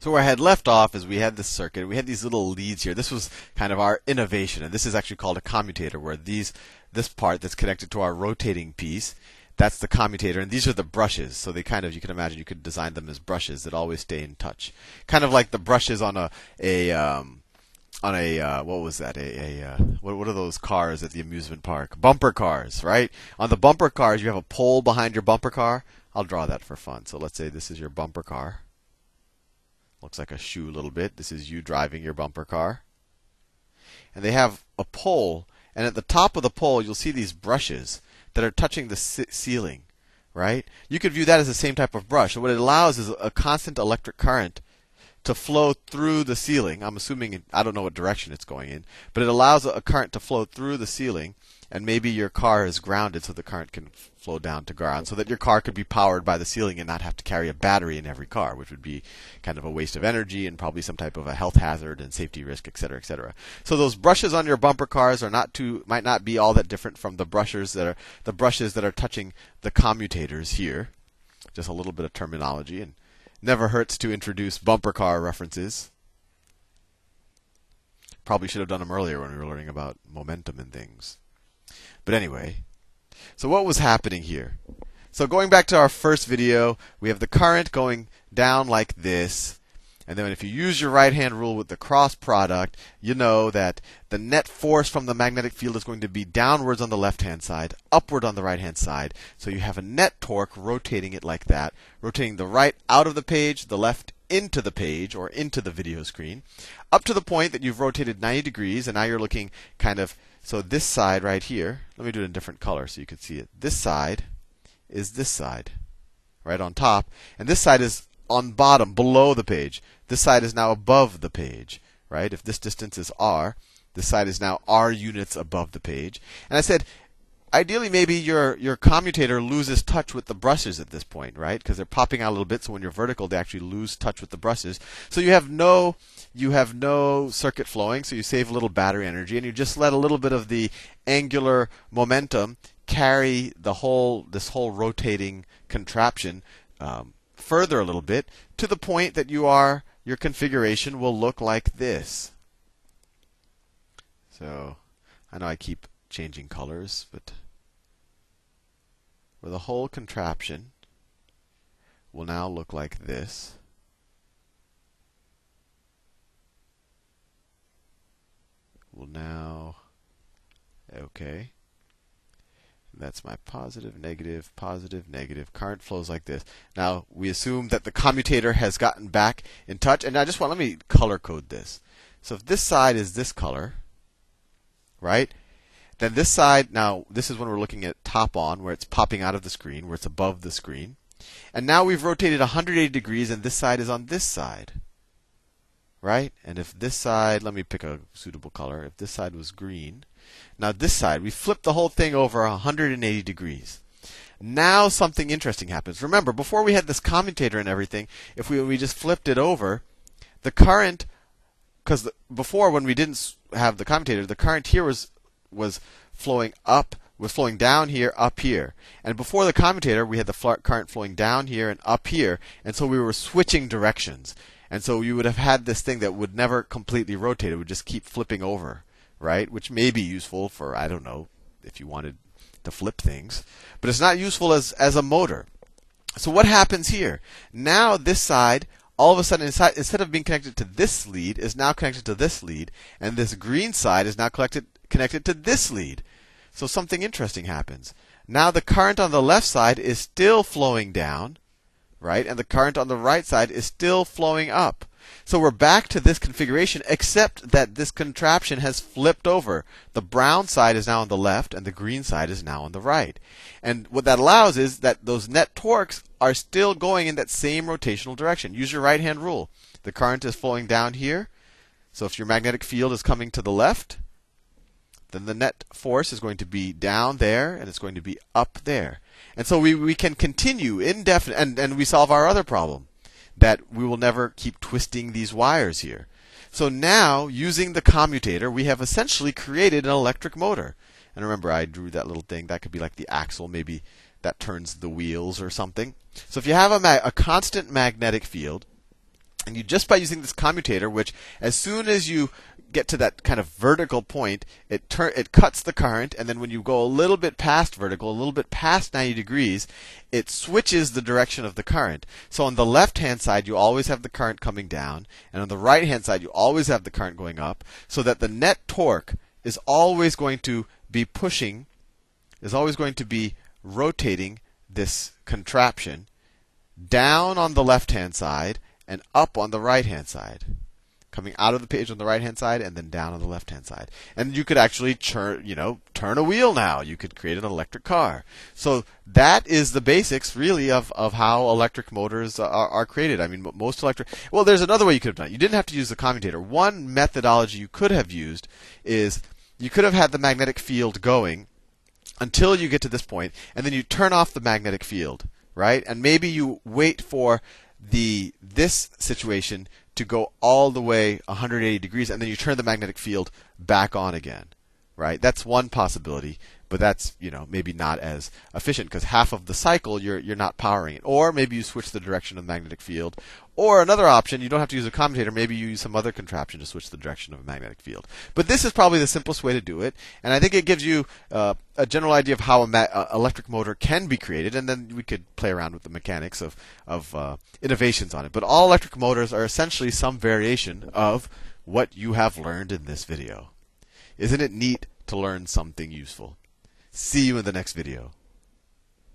So where I had left off is we had this circuit, we had these little leads here. This was kind of our innovation, and this is actually called a commutator, where these this part that's connected to our rotating piece, that's the commutator, and these are the brushes. So they kind of you can imagine you could design them as brushes that always stay in touch, kind of like the brushes on a a um, on a uh, what was that? A, a uh, what, what are those cars at the amusement park? Bumper cars right? On the bumper cars you have a pole behind your bumper car? I'll draw that for fun. So let's say this is your bumper car Looks like a shoe a little bit. This is you driving your bumper car. And they have a pole, and at the top of the pole, you'll see these brushes that are touching the ceiling, right? You could view that as the same type of brush. And what it allows is a constant electric current to flow through the ceiling. I'm assuming, I don't know what direction it's going in, but it allows a current to flow through the ceiling and maybe your car is grounded so the current can flow down to ground so that your car could be powered by the ceiling and not have to carry a battery in every car which would be kind of a waste of energy and probably some type of a health hazard and safety risk et cetera et cetera so those brushes on your bumper cars are not too might not be all that different from the brushes that are the brushes that are touching the commutators here just a little bit of terminology and never hurts to introduce bumper car references probably should have done them earlier when we were learning about momentum and things but anyway, so what was happening here? So going back to our first video, we have the current going down like this. And then if you use your right hand rule with the cross product, you know that the net force from the magnetic field is going to be downwards on the left hand side, upward on the right hand side. So you have a net torque rotating it like that, rotating the right out of the page, the left into the page or into the video screen, up to the point that you've rotated 90 degrees, and now you're looking kind of so this side right here, let me do it in different color so you can see it. This side is this side, right on top, and this side is on bottom, below the page. This side is now above the page, right? If this distance is r, this side is now r units above the page. And I said, ideally maybe your your commutator loses touch with the brushes at this point, right? Because they're popping out a little bit, so when you're vertical, they actually lose touch with the brushes. So you have no you have no circuit flowing, so you save a little battery energy, and you just let a little bit of the angular momentum carry the whole this whole rotating contraption um, further a little bit to the point that you are your configuration will look like this. So I know I keep changing colors, but where the whole contraption will now look like this. Will now, okay. That's my positive, negative, positive, negative. Current flows like this. Now, we assume that the commutator has gotten back in touch. And I just want, let me color code this. So if this side is this color, right? Then this side, now this is when we're looking at top on, where it's popping out of the screen, where it's above the screen. And now we've rotated 180 degrees, and this side is on this side. Right? And if this side, let me pick a suitable color. If this side was green, now this side, we flip the whole thing over 180 degrees. Now something interesting happens. Remember, before we had this commutator and everything, if we, we just flipped it over, the current, because before when we didn't have the commutator, the current here was was flowing up, was flowing down here, up here. And before the commutator, we had the current flowing down here and up here. And so we were switching directions. And so you would have had this thing that would never completely rotate. It would just keep flipping over, right? Which may be useful for, I don't know, if you wanted to flip things. But it's not useful as, as a motor. So what happens here? Now this side, all of a sudden, inside, instead of being connected to this lead, is now connected to this lead. And this green side is now connected connected to this lead. So something interesting happens. Now the current on the left side is still flowing down, right? And the current on the right side is still flowing up. So we're back to this configuration, except that this contraption has flipped over. The brown side is now on the left, and the green side is now on the right. And what that allows is that those net torques are still going in that same rotational direction. Use your right hand rule. The current is flowing down here. So if your magnetic field is coming to the left, then the net force is going to be down there and it's going to be up there. And so we, we can continue indefinite, and, and we solve our other problem that we will never keep twisting these wires here. So now, using the commutator, we have essentially created an electric motor. And remember, I drew that little thing. That could be like the axle, maybe that turns the wheels or something. So if you have a, ma- a constant magnetic field, And you just by using this commutator, which as soon as you get to that kind of vertical point, it tur- it cuts the current, and then when you go a little bit past vertical, a little bit past 90 degrees, it switches the direction of the current. So on the left hand side, you always have the current coming down, and on the right hand side, you always have the current going up, so that the net torque is always going to be pushing, is always going to be rotating this contraption down on the left hand side and up on the right hand side. Coming out of the page on the right hand side and then down on the left hand side. And you could actually turn, you know, turn a wheel now. You could create an electric car. So that is the basics really of, of how electric motors are, are created. I mean, most electric, well, there's another way you could have done it. You didn't have to use the commutator. One methodology you could have used is you could have had the magnetic field going until you get to this point, and then you turn off the magnetic field, right? And maybe you wait for the this situation to go all the way 180 degrees, and then you turn the magnetic field back on again, right? That's one possibility, but that's you know maybe not as efficient because half of the cycle you're you're not powering it. Or maybe you switch the direction of the magnetic field. Or another option, you don't have to use a commutator. Maybe you use some other contraption to switch the direction of a magnetic field. But this is probably the simplest way to do it, and I think it gives you uh, a general idea of how an ma- uh, electric motor can be created, and then we could play around with the mechanics of of uh, innovations on it. But all electric motors are essentially some variation of what you have learned in this video. Isn't it neat to learn something useful? See you in the next video.